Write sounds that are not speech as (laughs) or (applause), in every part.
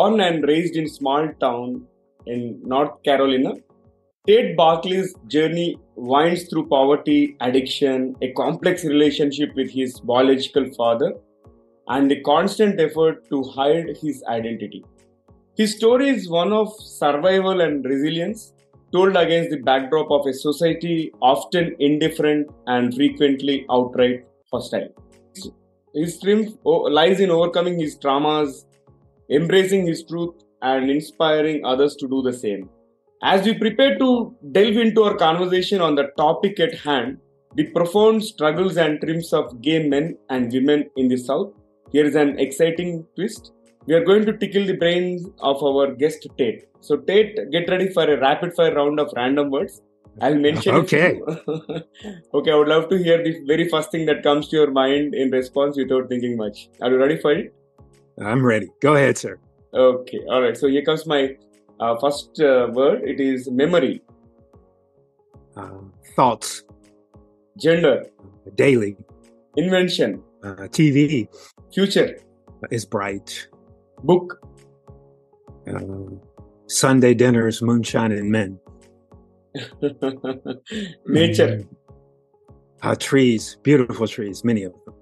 Born and raised in a small town in North Carolina, Tate Barkley's journey winds through poverty, addiction, a complex relationship with his biological father, and the constant effort to hide his identity. His story is one of survival and resilience, told against the backdrop of a society often indifferent and frequently outright hostile. His strength lies in overcoming his traumas, embracing his truth, and inspiring others to do the same. As we prepare to delve into our conversation on the topic at hand, the profound struggles and triumphs of gay men and women in the South, here is an exciting twist. We are going to tickle the brains of our guest Tate. So, Tate, get ready for a rapid fire round of random words. I'll mention. Okay. (laughs) okay, I would love to hear the very first thing that comes to your mind in response without thinking much. Are you ready for it? I'm ready. Go ahead, sir. Okay, all right. So here comes my uh, first uh, word. It is memory. Uh, thoughts. Gender. Daily. Invention. Uh, TV. Future. Is bright. Book. Uh, Sunday dinners, moonshine, and men. (laughs) Nature. Uh, trees, beautiful trees, many of them.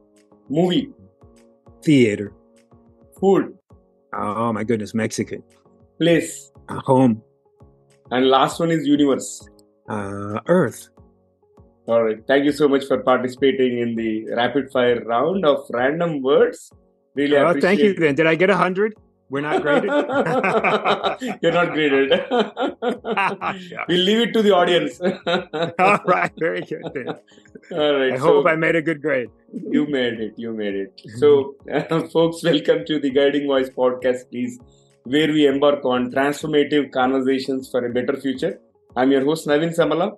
Movie. Theater. Food. Oh my goodness, Mexican. Place. Uh, home. And last one is universe. Uh, Earth. All right. Thank you so much for participating in the rapid fire round of random words. Really oh, appreciate thank you. Then did I get a hundred? We're not graded. (laughs) You're not graded. (laughs) we'll leave it to the audience. (laughs) All right, very good. Then. All right. I so hope I made a good grade. you made it. You made it. So, uh, folks, welcome to the Guiding Voice podcast, please, where we embark on transformative conversations for a better future. I'm your host, Naveen Samala,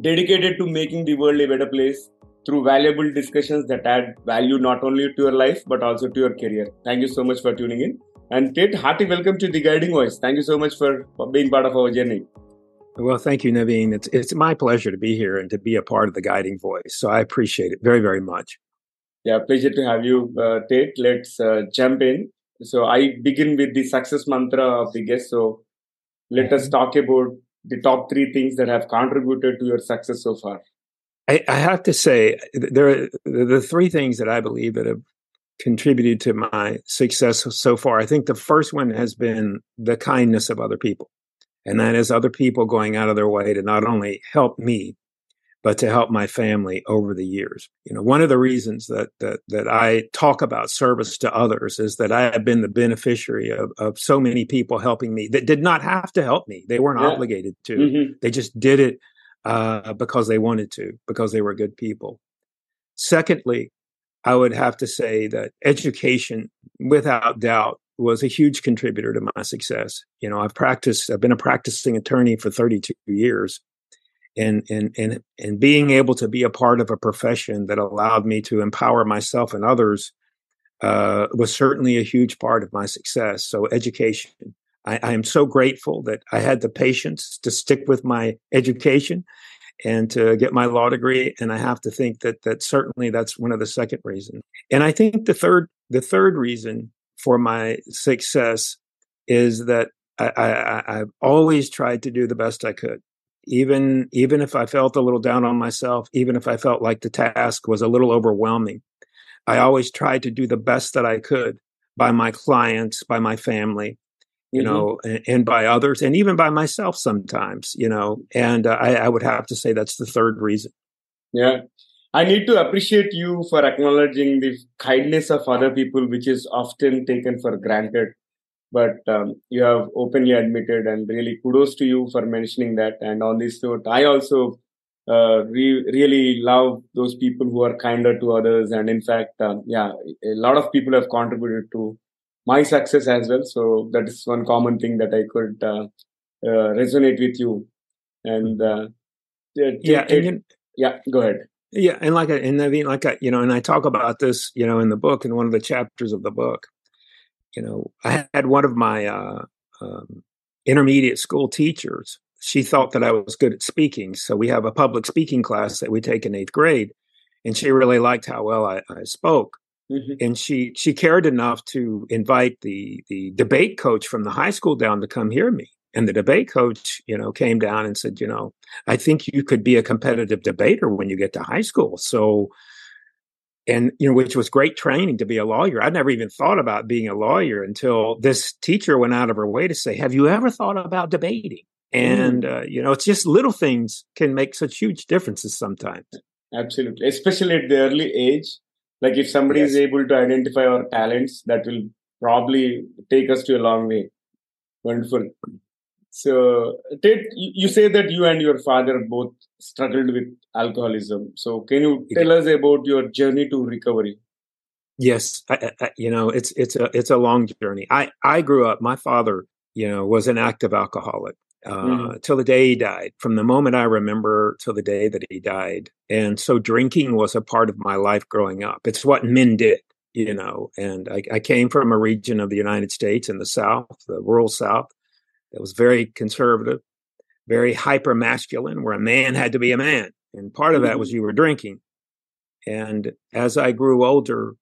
dedicated to making the world a better place through valuable discussions that add value not only to your life but also to your career. Thank you so much for tuning in. And Tate, hearty welcome to the Guiding Voice. Thank you so much for, for being part of our journey. Well, thank you, Naveen. It's it's my pleasure to be here and to be a part of the guiding voice. So I appreciate it very, very much. Yeah, pleasure to have you, uh, Tate. Let's uh, jump in. So I begin with the success mantra of the guest. So let us talk about the top three things that have contributed to your success so far. I, I have to say there are the three things that I believe that have contributed to my success so far. I think the first one has been the kindness of other people. And that is other people going out of their way to not only help me, but to help my family over the years. You know, one of the reasons that that that I talk about service to others is that I have been the beneficiary of, of so many people helping me that did not have to help me. They weren't Yeah. obligated to. Mm-hmm. They just did it uh, because they wanted to, because they were good people. Secondly, I would have to say that education, without doubt, was a huge contributor to my success. You know, I've practiced, I've been a practicing attorney for 32 years. And, and, and, and being able to be a part of a profession that allowed me to empower myself and others uh, was certainly a huge part of my success. So, education. I, I am so grateful that I had the patience to stick with my education and to get my law degree. And I have to think that that certainly that's one of the second reason And I think the third the third reason for my success is that I, I, I've always tried to do the best I could. Even even if I felt a little down on myself, even if I felt like the task was a little overwhelming, I always tried to do the best that I could by my clients, by my family, you Mhm. know, and, and by others, and even by myself sometimes, you know. And uh, I, I would have to say that's the third reason. Yeah. I need to appreciate you for acknowledging the kindness of other people, which is often taken for granted. But um, you have openly admitted, and really kudos to you for mentioning that. And on this note, I also uh, re- really love those people who are kinder to others. And in fact, um, yeah, a lot of people have contributed to my success as well. So that is one common thing that I could uh, uh, resonate with you. And uh, yeah, and you, yeah, go ahead. Yeah, and like I, and I mean, like I, you know, and I talk about this, you know, in the book, in one of the chapters of the book. You know, I had one of my uh, um, intermediate school teachers. She thought that I was good at speaking, so we have a public speaking class that we take in eighth grade, and she really liked how well I, I spoke. Mm-hmm. And she she cared enough to invite the the debate coach from the high school down to come hear me. And the debate coach, you know, came down and said, you know, I think you could be a competitive debater when you get to high school. So, and, you know, which was great training to be a lawyer. I'd never even thought about being a lawyer until this teacher went out of her way to say, have you ever thought about debating? And, mm. uh, you know, it's just little things can make such huge differences sometimes. Absolutely. Especially at the early age. Like if somebody yes. is able to identify our talents, that will probably take us to a long way. Wonderful. So, Ted, you say that you and your father both struggled with alcoholism. So, can you tell us about your journey to recovery? Yes, I, I, you know it's it's a it's a long journey. I I grew up. My father, you know, was an active alcoholic uh, mm. till the day he died. From the moment I remember till the day that he died, and so drinking was a part of my life growing up. It's what men did, you know. And I, I came from a region of the United States in the South, the rural South, that was very conservative, very hyper masculine, where a man had to be a man. And part of that was mm-hmm. you were drinking. And as I grew older,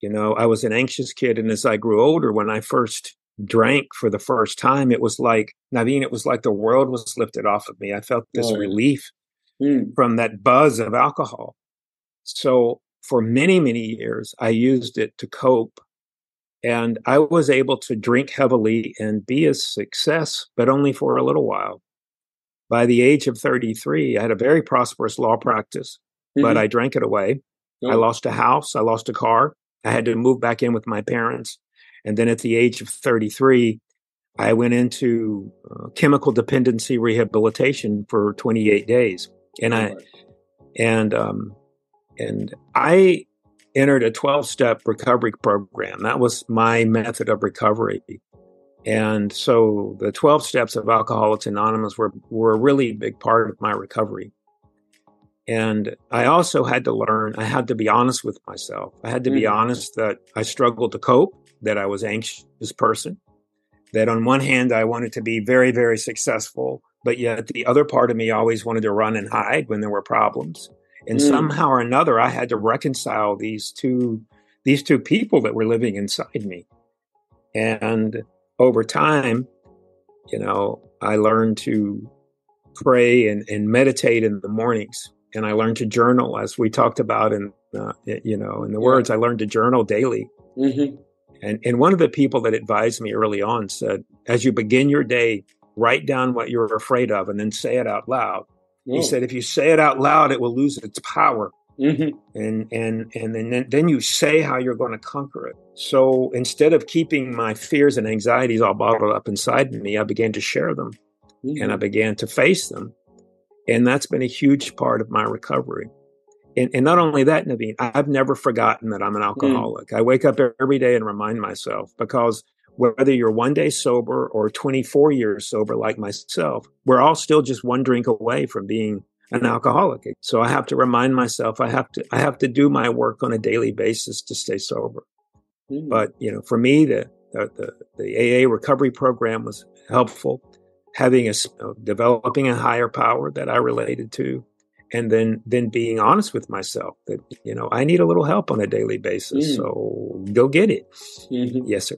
you know, I was an anxious kid. And as I grew older, when I first drank for the first time, it was like, Naveen, it was like the world was lifted off of me. I felt this oh. relief mm. from that buzz of alcohol. So for many, many years, I used it to cope and I was able to drink heavily and be a success, but only for a little while. By the age of 33, I had a very prosperous law practice, mm-hmm. but I drank it away. Oh. I lost a house, I lost a car. I had to move back in with my parents. And then at the age of 33, I went into uh, chemical dependency rehabilitation for 28 days. And I, and, um, and I entered a 12 step recovery program. That was my method of recovery. And so the 12 steps of Alcoholics Anonymous were, were a really big part of my recovery. And I also had to learn, I had to be honest with myself. I had to be mm-hmm. honest that I struggled to cope, that I was anxious person, that on one hand, I wanted to be very, very successful, but yet the other part of me always wanted to run and hide when there were problems. And mm. somehow or another, I had to reconcile these two these two people that were living inside me. And over time, you know, I learned to pray and, and meditate in the mornings. And I learned to journal, as we talked about in, uh, you know, in the words. I learned to journal daily. Mm-hmm. And and one of the people that advised me early on said, as you begin your day, write down what you're afraid of, and then say it out loud. He said, if you say it out loud, it will lose its power. Mm-hmm. And and and then then you say how you're going to conquer it. So instead of keeping my fears and anxieties all bottled up inside me, I began to share them, mm-hmm. and I began to face them, and that's been a huge part of my recovery. And, and not only that, Naveen, I've never forgotten that I'm an mm. alcoholic. Mm. I wake up every day and remind myself because whether you're one day sober or 24 years sober like myself, we're all still just one drink away from being an alcoholic. So I have to remind myself I have to I have to do my work on a daily basis to stay sober. Mm-hmm. But you know, for me, the, the the, the AA recovery program was helpful. Having a uh, developing a higher power that I related to, and then then being honest with myself that you know I need a little help on a daily basis. Mm-hmm. So go get it. Mm-hmm. Yes, sir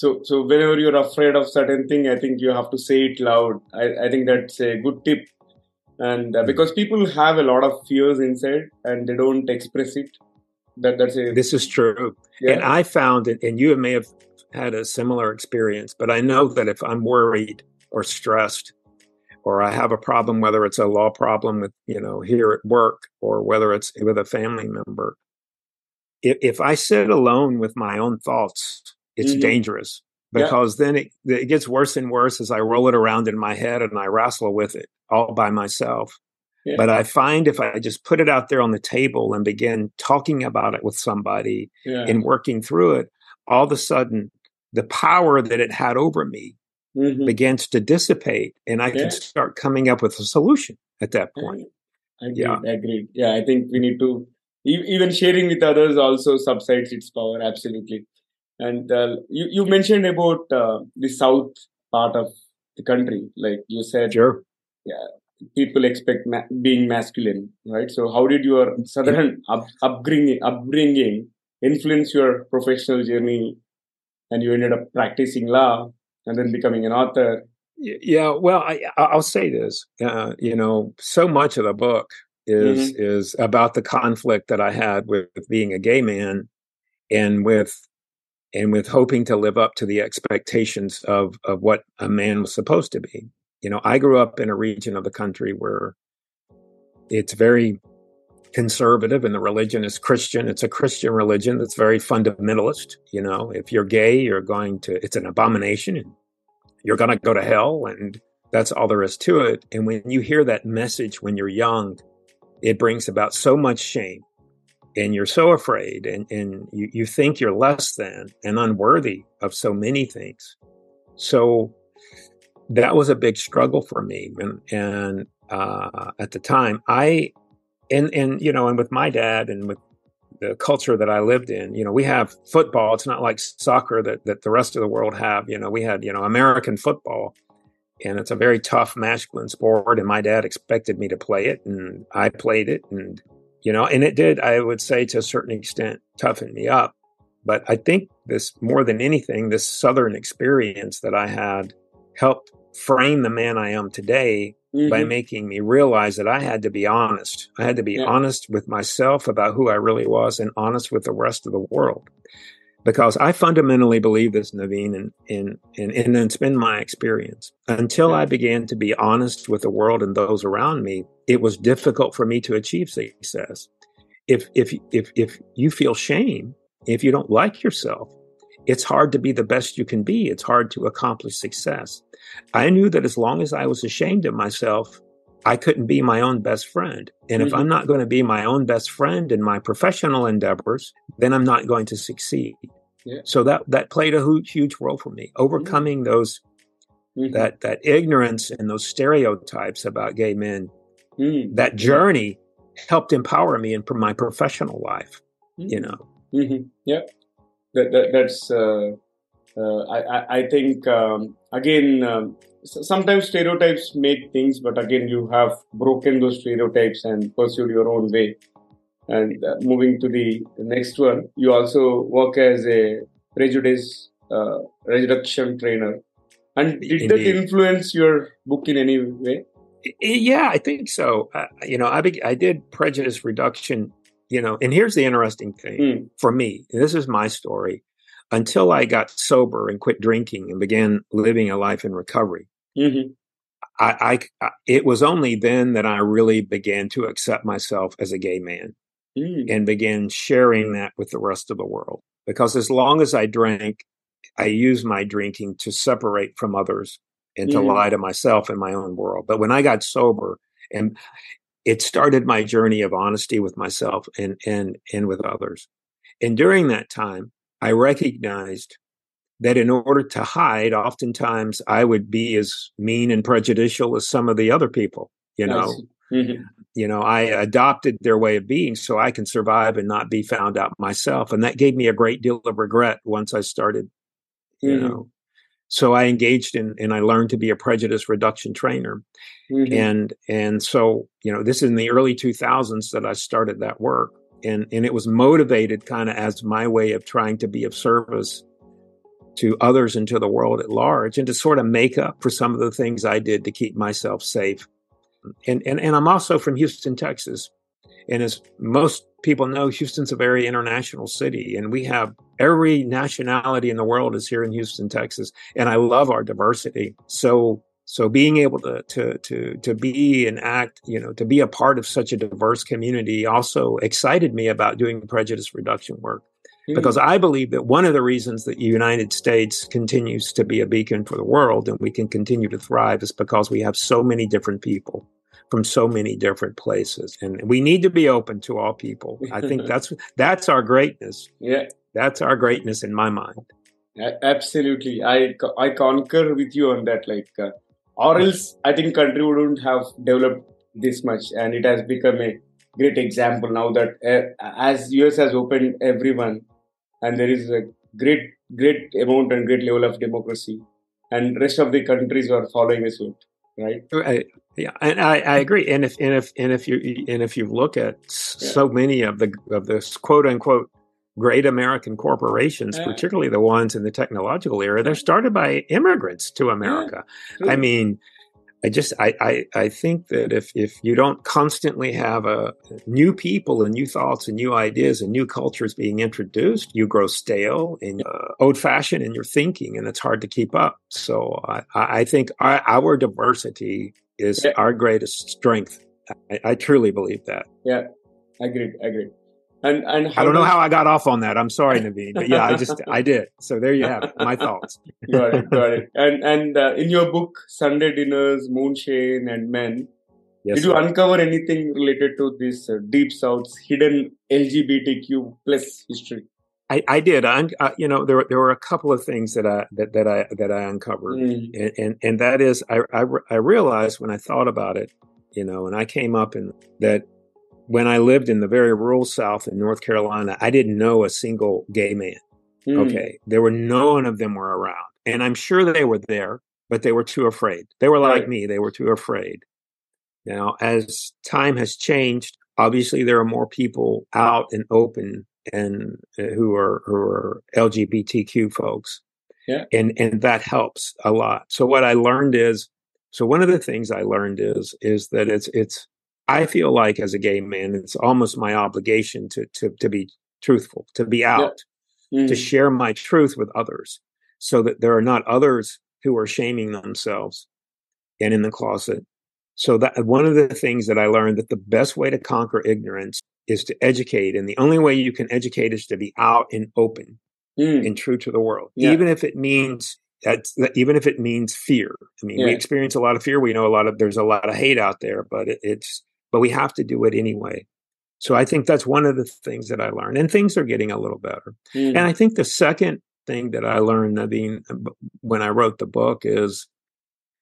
so so whenever you're afraid of certain thing i think you have to say it loud i, I think that's a good tip and uh, because people have a lot of fears inside and they don't express it that that's a this is true yeah. and i found it and you may have had a similar experience but i know that if i'm worried or stressed or i have a problem whether it's a law problem with you know here at work or whether it's with a family member if, if i sit alone with my own thoughts it's mm-hmm. dangerous because yeah. then it, it gets worse and worse as I roll it around in my head and I wrestle with it all by myself. Yeah. But I find if I just put it out there on the table and begin talking about it with somebody yeah. and working through it, all of a sudden the power that it had over me mm-hmm. begins to dissipate and I can start coming up with a solution at that point. Agreed, yeah. agreed. Yeah, I think we need to even sharing with others also subsides its power. Absolutely. And uh, you, you mentioned about uh, the south part of the country, like you said. Sure. Yeah, people expect ma- being masculine, right? So, how did your southern up- upbringing upbringing influence your professional journey and you ended up practicing law and then becoming an author yeah well I, i'll say this uh, you know so much of the book is mm-hmm. is about the conflict that i had with, with being a gay man and with and with hoping to live up to the expectations of of what a man was supposed to be you know i grew up in a region of the country where it's very conservative and the religion is Christian. It's a Christian religion that's very fundamentalist. You know, if you're gay, you're going to, it's an abomination and you're going to go to hell. And that's all there is to it. And when you hear that message when you're young, it brings about so much shame and you're so afraid and, and you, you think you're less than and unworthy of so many things. So that was a big struggle for me. And, and uh, at the time, I and and you know, and with my dad and with the culture that I lived in, you know, we have football. It's not like soccer that that the rest of the world have. You know, we had you know American football, and it's a very tough masculine sport. And my dad expected me to play it, and I played it, and you know, and it did. I would say to a certain extent toughen me up. But I think this more than anything, this Southern experience that I had helped frame the man I am today mm-hmm. by making me realize that I had to be honest. I had to be yeah. honest with myself about who I really was and honest with the rest of the world. Because I fundamentally believe this, Naveen, and, and, and, and it's been my experience. Until yeah. I began to be honest with the world and those around me, it was difficult for me to achieve success. If, if, if, if you feel shame, if you don't like yourself, it's hard to be the best you can be. It's hard to accomplish success. I knew that as long as I was ashamed of myself, I couldn't be my own best friend. And mm-hmm. if I'm not going to be my own best friend in my professional endeavors, then I'm not going to succeed. Yeah. So that that played a huge, huge role for me. Overcoming mm-hmm. those mm-hmm. that that ignorance and those stereotypes about gay men. Mm-hmm. That journey helped empower me in my professional life. You mm-hmm. know. Mm-hmm. Yeah, that, that that's. Uh uh, I, I think um, again um, sometimes stereotypes make things but again you have broken those stereotypes and pursued your own way and uh, moving to the next one you also work as a prejudice uh, reduction trainer and did Indeed. that influence your book in any way yeah i think so uh, you know I, be- I did prejudice reduction you know and here's the interesting thing mm. for me this is my story until I got sober and quit drinking and began living a life in recovery. Mm-hmm. I, I, it was only then that I really began to accept myself as a gay man mm. and began sharing that with the rest of the world. Because as long as I drank, I used my drinking to separate from others and to mm. lie to myself in my own world. But when I got sober and it started my journey of honesty with myself and, and, and with others. And during that time, I recognized that in order to hide, oftentimes I would be as mean and prejudicial as some of the other people, you know. Mm-hmm. You know, I adopted their way of being so I can survive and not be found out myself. And that gave me a great deal of regret once I started, you mm-hmm. know. So I engaged in and I learned to be a prejudice reduction trainer. Mm-hmm. And and so, you know, this is in the early 2000s that I started that work and and it was motivated kind of as my way of trying to be of service to others and to the world at large and to sort of make up for some of the things I did to keep myself safe. And and, and I'm also from Houston, Texas. And as most people know, Houston's a very international city and we have every nationality in the world is here in Houston, Texas. And I love our diversity. So so being able to to to to be and act, you know, to be a part of such a diverse community also excited me about doing prejudice reduction work. Mm-hmm. Because I believe that one of the reasons that the United States continues to be a beacon for the world and we can continue to thrive is because we have so many different people from so many different places and we need to be open to all people. I think (laughs) that's that's our greatness. Yeah. That's our greatness in my mind. Absolutely. I i concur with you on that like uh, or else I think country wouldn't have developed this much, and it has become a great example now that uh, as US has opened everyone, and there is a great great amount and great level of democracy, and rest of the countries are following suit, right? Right. Yeah, and I, I agree. And if and if and if you and if you look at yeah. so many of the of the quote unquote great American corporations, yeah. particularly the ones in the technological era, they're started by immigrants to America. Yeah. I mean, I just I, I I think that if if you don't constantly have a new people and new thoughts and new ideas and new cultures being introduced, you grow stale and uh, old fashioned in your thinking, and it's hard to keep up. So I, I think our, our diversity is yeah. our greatest strength. I, I truly believe that. Yeah, agreed, agreed. And and I don't know how I got off on that. I'm sorry, Naveen, but yeah, I just (laughs) I did. So there you have it, my thoughts. got it, got it. (laughs) And and uh, in your book, Sunday dinners, moonshine, and men, yes, did you sir. uncover anything related to this uh, deep South's hidden LGBTQ plus history? I, I did. I, uh, you know, there there were a couple of things that I that, that I that I uncovered, mm. and, and, and that is I, I I realized when I thought about it, you know, and I came up and that when I lived in the very rural South in North Carolina, I didn't know a single gay man. Mm. Okay. There were none of them were around. And I'm sure they were there, but they were too afraid. They were like right. me. They were too afraid. Now, as time has changed, obviously there are more people out and open and uh, who are who are LGBTQ folks. Yeah. And and that helps a lot. So what I learned is so one of the things I learned is is that it's it's I feel like as a gay man, it's almost my obligation to to to be truthful, to be out, mm. to share my truth with others, so that there are not others who are shaming themselves and in the closet. So that one of the things that I learned that the best way to conquer ignorance is to educate, and the only way you can educate is to be out and open mm. and true to the world, yeah. even if it means that, even if it means fear. I mean, yeah. we experience a lot of fear. We know a lot of there's a lot of hate out there, but it, it's but we have to do it anyway. So I think that's one of the things that I learned, and things are getting a little better. Mm. And I think the second thing that I learned, Naveen, when I wrote the book is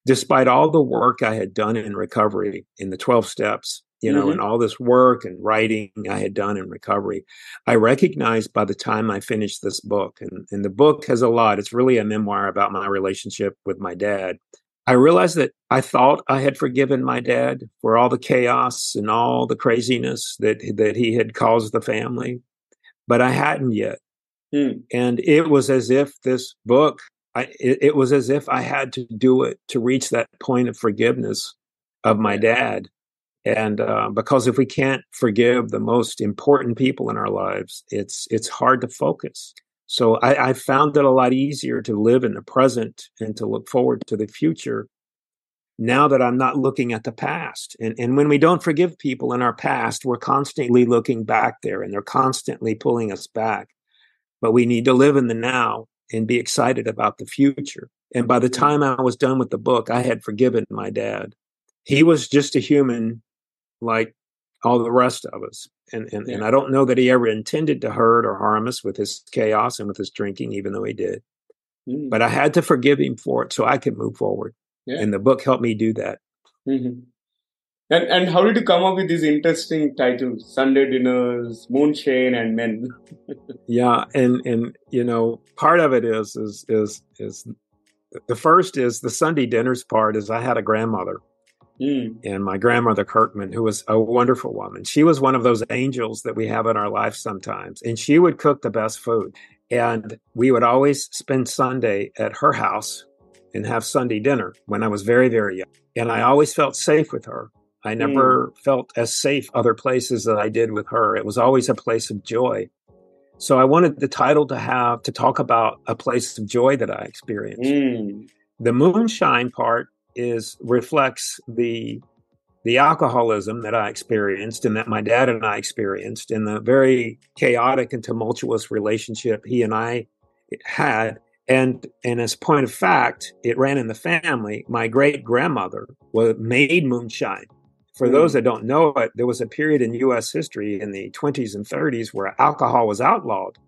despite all the work I had done in recovery in the 12 steps, you know, mm-hmm. and all this work and writing I had done in recovery, I recognized by the time I finished this book, and, and the book has a lot, it's really a memoir about my relationship with my dad. I realized that I thought I had forgiven my dad for all the chaos and all the craziness that that he had caused the family, but I hadn't yet. Hmm. And it was as if this book, I, it, it, was as if I had to do it to reach that point of forgiveness of my dad. And uh, because if we can't forgive the most important people in our lives, it's it's hard to focus. So I, I found it a lot easier to live in the present and to look forward to the future now that I'm not looking at the past. And, and when we don't forgive people in our past, we're constantly looking back there and they're constantly pulling us back. But we need to live in the now and be excited about the future. And by the mm-hmm. time I was done with the book, I had forgiven my dad. He was just a human like all the rest of us. And and, yeah. and I don't know that he ever intended to hurt or harm us with his chaos and with his drinking, even though he did. Mm-hmm. But I had to forgive him for it so I could move forward. Yeah. And the book helped me do that. Mm-hmm. And and how did you come up with these interesting titles? Sunday dinners, moonshine, and men. (laughs) yeah, and and you know, part of it is is is is the first is the Sunday dinners part is I had a grandmother Mm. And my grandmother Kirkman, who was a wonderful woman, she was one of those angels that we have in our life sometimes. And she would cook the best food. And we would always spend Sunday at her house and have Sunday dinner when I was very, very young. And I always felt safe with her. I never mm. felt as safe other places that I did with her. It was always a place of joy. So I wanted the title to have to talk about a place of joy that I experienced. Mm. The moonshine part is reflects the the alcoholism that I experienced and that my dad and I experienced and the very chaotic and tumultuous relationship he and I had. And and as a point of fact, it ran in the family. My great grandmother was made moonshine. For those hmm. that don't know it, there was a period in U.S. history in the 20s and 30s where alcohol was outlawed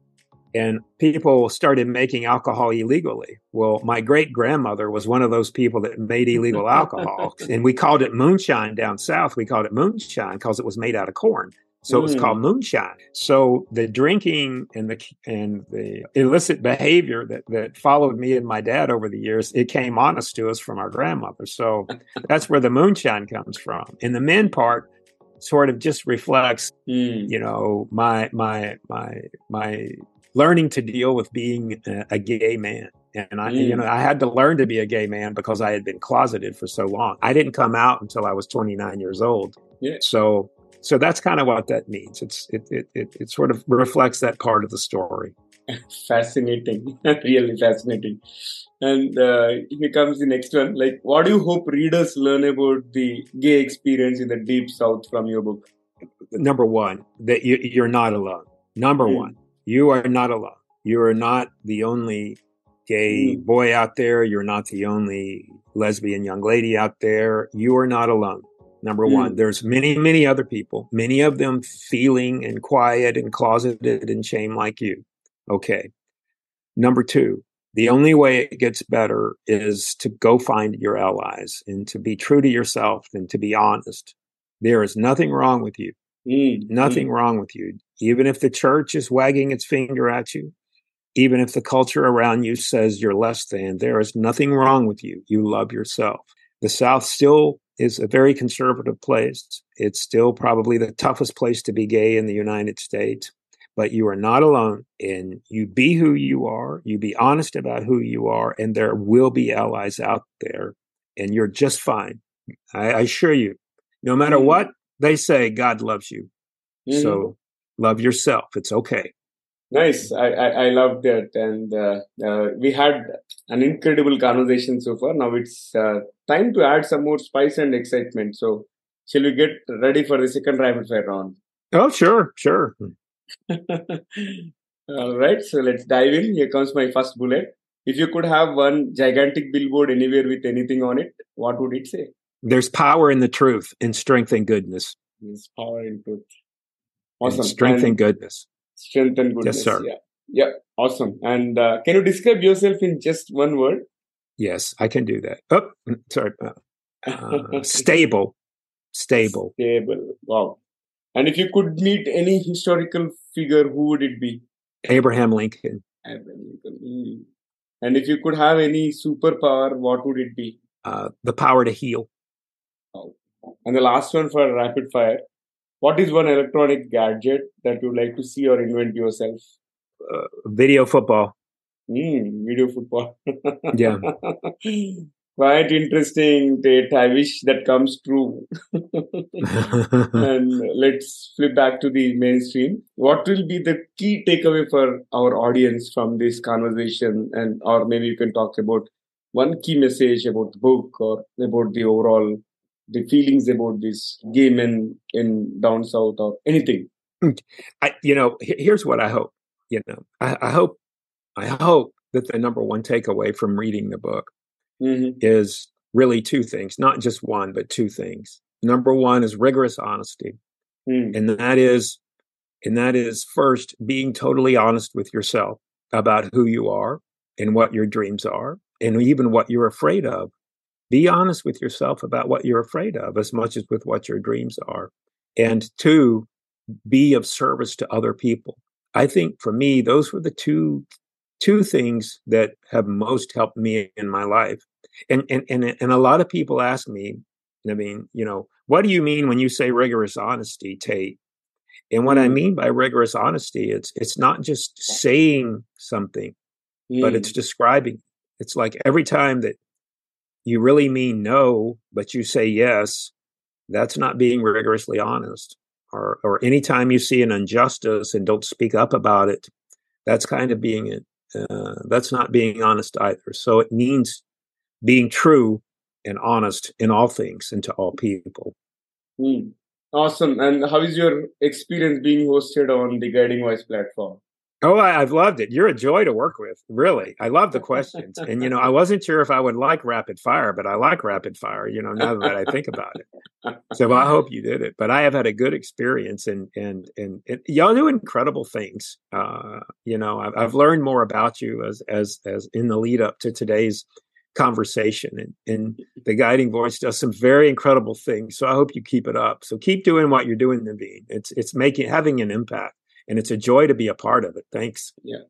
and people started making alcohol illegally. Well, my great grandmother was one of those people that made illegal (laughs) alcohol, and we called it moonshine down south. We called it moonshine because it was made out of corn. So mm. it was called mm. moonshine. So the drinking and the and the illicit behavior that that followed me and my dad over the years, it came honest to us from our grandmother. So that's where the moonshine comes from. And the men part, sort of just reflects, Mm. you know, my my my my learning to deal with being a, gay man. And I, you Mm. know, I had to learn to be a gay man because I had been closeted for so long. I didn't come out until I was 29 years old. Yeah. So, so that's kind of what that means. It's it it it, it sort of reflects that part of the story. (laughs) fascinating (laughs) really fascinating and uh, here comes the next one like what do you hope readers learn about the gay experience in the deep south from your book Number one, that you, you're not alone. Number Mm. one, you are not alone. You are not the only gay Mm. boy out there. You're not the only lesbian young lady out there. You are not alone. Number Mm. one, there's many, many other people, many of them feeling and quiet and closeted and shame like you. Okay. Number two, the only way it gets better is to go find your allies and to be true to yourself and to be honest. There is nothing wrong with you. Mm, Nothing wrong with you. Even if the church is wagging its finger at you, even if the culture around you says you're less than, there is nothing wrong with you. You love yourself. The South still is a very conservative place. It's still probably the toughest place to be gay in the United States, but you are not alone. And you be who you are, you be honest about who you are, and there will be allies out there, and you're just fine. I, I assure you, no matter Mm. what they say, God loves you. Mhm. So love yourself. It's okay. nice i i, I love that and uh, uh, we had an incredible conversation so far now it's uh, time to add some more spice and excitement so shall we get ready for the second rapid fire round Oh, sure, sure. (laughs) All right, so let's dive in. Here comes my first bullet. If you could have one gigantic billboard anywhere with anything on it, what would it say? There's power in the truth and strength and goodness. It's power in truth. And strength and And goodness. strength and goodness. Yes, sir. Yeah. Yeah. Awesome. And uh, can you describe yourself in just one word? Yes, I can do that. Oh, mm, sorry. Uh, uh, (laughs) stable. Stable. Stable. Wow. And if you could meet any historical figure, who would it be? Abraham Lincoln. Abraham Lincoln. Mm. And if you could have any superpower, what would it be? Uh, the power to heal. And the last one for rapid fire. What is one electronic gadget that you'd like to see or invent yourself? Uh, video football. Mm, video football. (laughs) Yeah. Quite interesting, Tate. I wish that comes true. (laughs) and let's flip back to the mainstream. What will be the key takeaway for our audience from this conversation? And or maybe you can talk about one key message about the book or about the overall the feelings about this gay men in down south or anything. I, you know, here's what I hope. You know, I, I hope, I hope that the number one takeaway from reading the book Mm-hmm. is really two things, not just one, but two things. Number one is rigorous honesty. Mm. And that is, and that is first being totally honest with yourself about who you are and what your dreams are and even what you're afraid of. Be honest with yourself about what you're afraid of as much as with what your dreams are. And two, be of service to other people. I think for me, those were the two two things that have most helped me in my life. And and and and a lot of people ask me, I mean, you know, what do you mean when you say rigorous honesty, Tate? And what I Mm. mean by rigorous honesty, it's it's not just saying something, but Mm. it's describing. It's like every time that you really mean no, but you say yes, that's not being rigorously honest. Or or anytime you see an injustice and don't speak up about it, that's kind of being it. Uh, that's not being honest either. So it means being true and honest in all things and to all people. Mm. Awesome. And how is your experience being hosted on the Guiding Voice platform? Oh, I, I've loved it. You're a joy to work with. Really, I love the (laughs) questions. And you know, I wasn't sure if I would like rapid fire, but I like rapid fire. You know, now that I think about it. So I hope you did it. But I have had a good experience, and and and, and y'all do incredible things. Uh, you know, I've, I've learned more about you as as as in the lead up to today's conversation, and and the guiding voice does some very incredible things. So I hope you keep it up. So keep doing what you're doing, Naveen. It's it's making having an impact and it's a joy to be a part of it. Thanks. Yeah.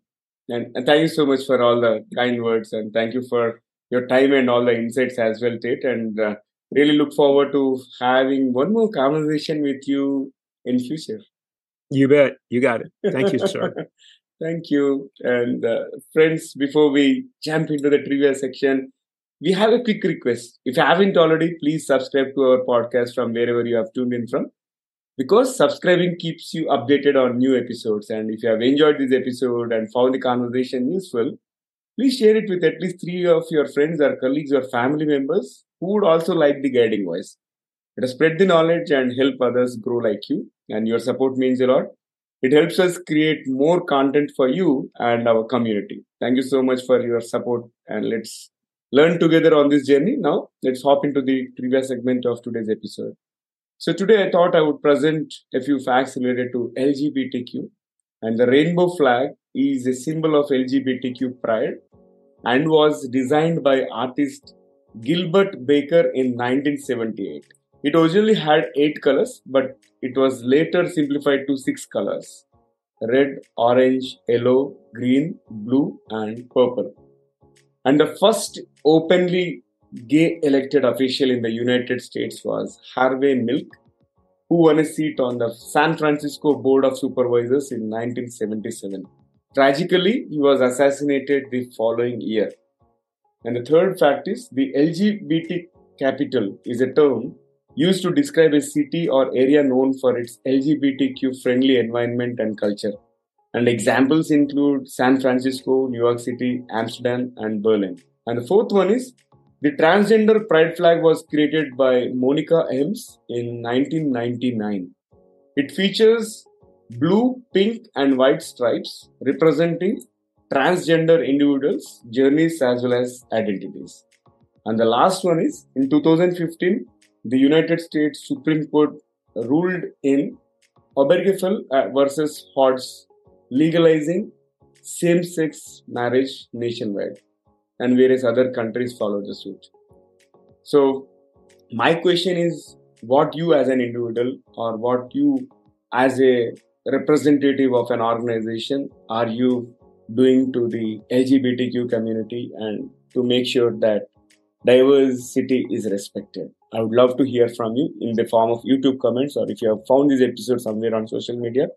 And, and thank you so much for all the kind words and thank you for your time and all the insights as well, Tate. And uh, really look forward to having one more conversation with you in future. You bet. You got it. Thank you, sir. (laughs) Thank you. And uh, friends, before we jump into the trivia section, we have a quick request. If you haven't already, please subscribe to our podcast from wherever you have tuned in from. Because subscribing keeps you updated on new episodes. And if you have enjoyed this episode and found the conversation useful, please share it with at least three of your friends or colleagues or family members who would also like the guiding voice. Spread the knowledge and help others grow like you. And your support means a lot. It helps us create more content for you and our community. Thank you so much for your support and let's learn together on this journey. Now, let's hop into the previous segment of today's episode. So, today I thought I would present a few facts related to LGBTQ. And the rainbow flag is a symbol of LGBTQ pride and was designed by artist Gilbert Baker in 1978. It originally had eight colors, but it was later simplified to six colors red, orange, yellow, green, blue, and purple. And the first openly gay elected official in the United States was Harvey Milk, who won a seat on the San Francisco Board of Supervisors in 1977. Tragically, he was assassinated the following year. And the third fact is the LGBT capital is a term used to describe a city or area known for its LGBTQ friendly environment and culture. And examples include San Francisco, New York City, Amsterdam, and Berlin. And the fourth one is the transgender pride flag was created by Monica Helms in 1999. It features blue, pink, and white stripes representing transgender individuals' journeys as well as identities. And the last one is in 2015, the United States Supreme Court ruled in Obergefell uh, versus Hodges, legalizing same sex marriage nationwide, and various other countries followed the suit. So, my question is what you as an individual or what you as a representative of an organization are you doing to the LGBTQ community and to make sure that diversity is respected? I would love to hear from you in the form of YouTube comments or if you have found this episode somewhere on social media,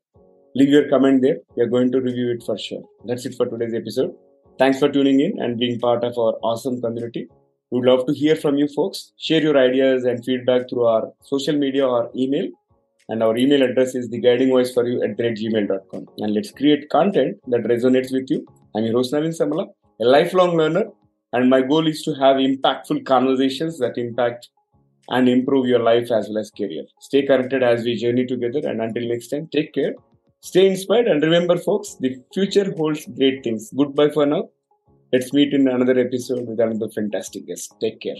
leave your comment there. We are going to review it for sure. That's it for today's episode. Thanks for tuning in and being part of our awesome community. We would love to hear from you folks. Share your ideas and feedback through our social media or email. And our email address is theguidingvoiceforyou at gmail.com. And let's create content that resonates with you. I'm your host Naveen Samala, a lifelong learner, and my goal is to have impactful conversations that impact and improve your life as well as career. Stay connected as we journey together. And until next time, take care, stay inspired, and remember, folks, the future holds great things. Goodbye for now. Let's meet in another episode with another fantastic guest. Take care.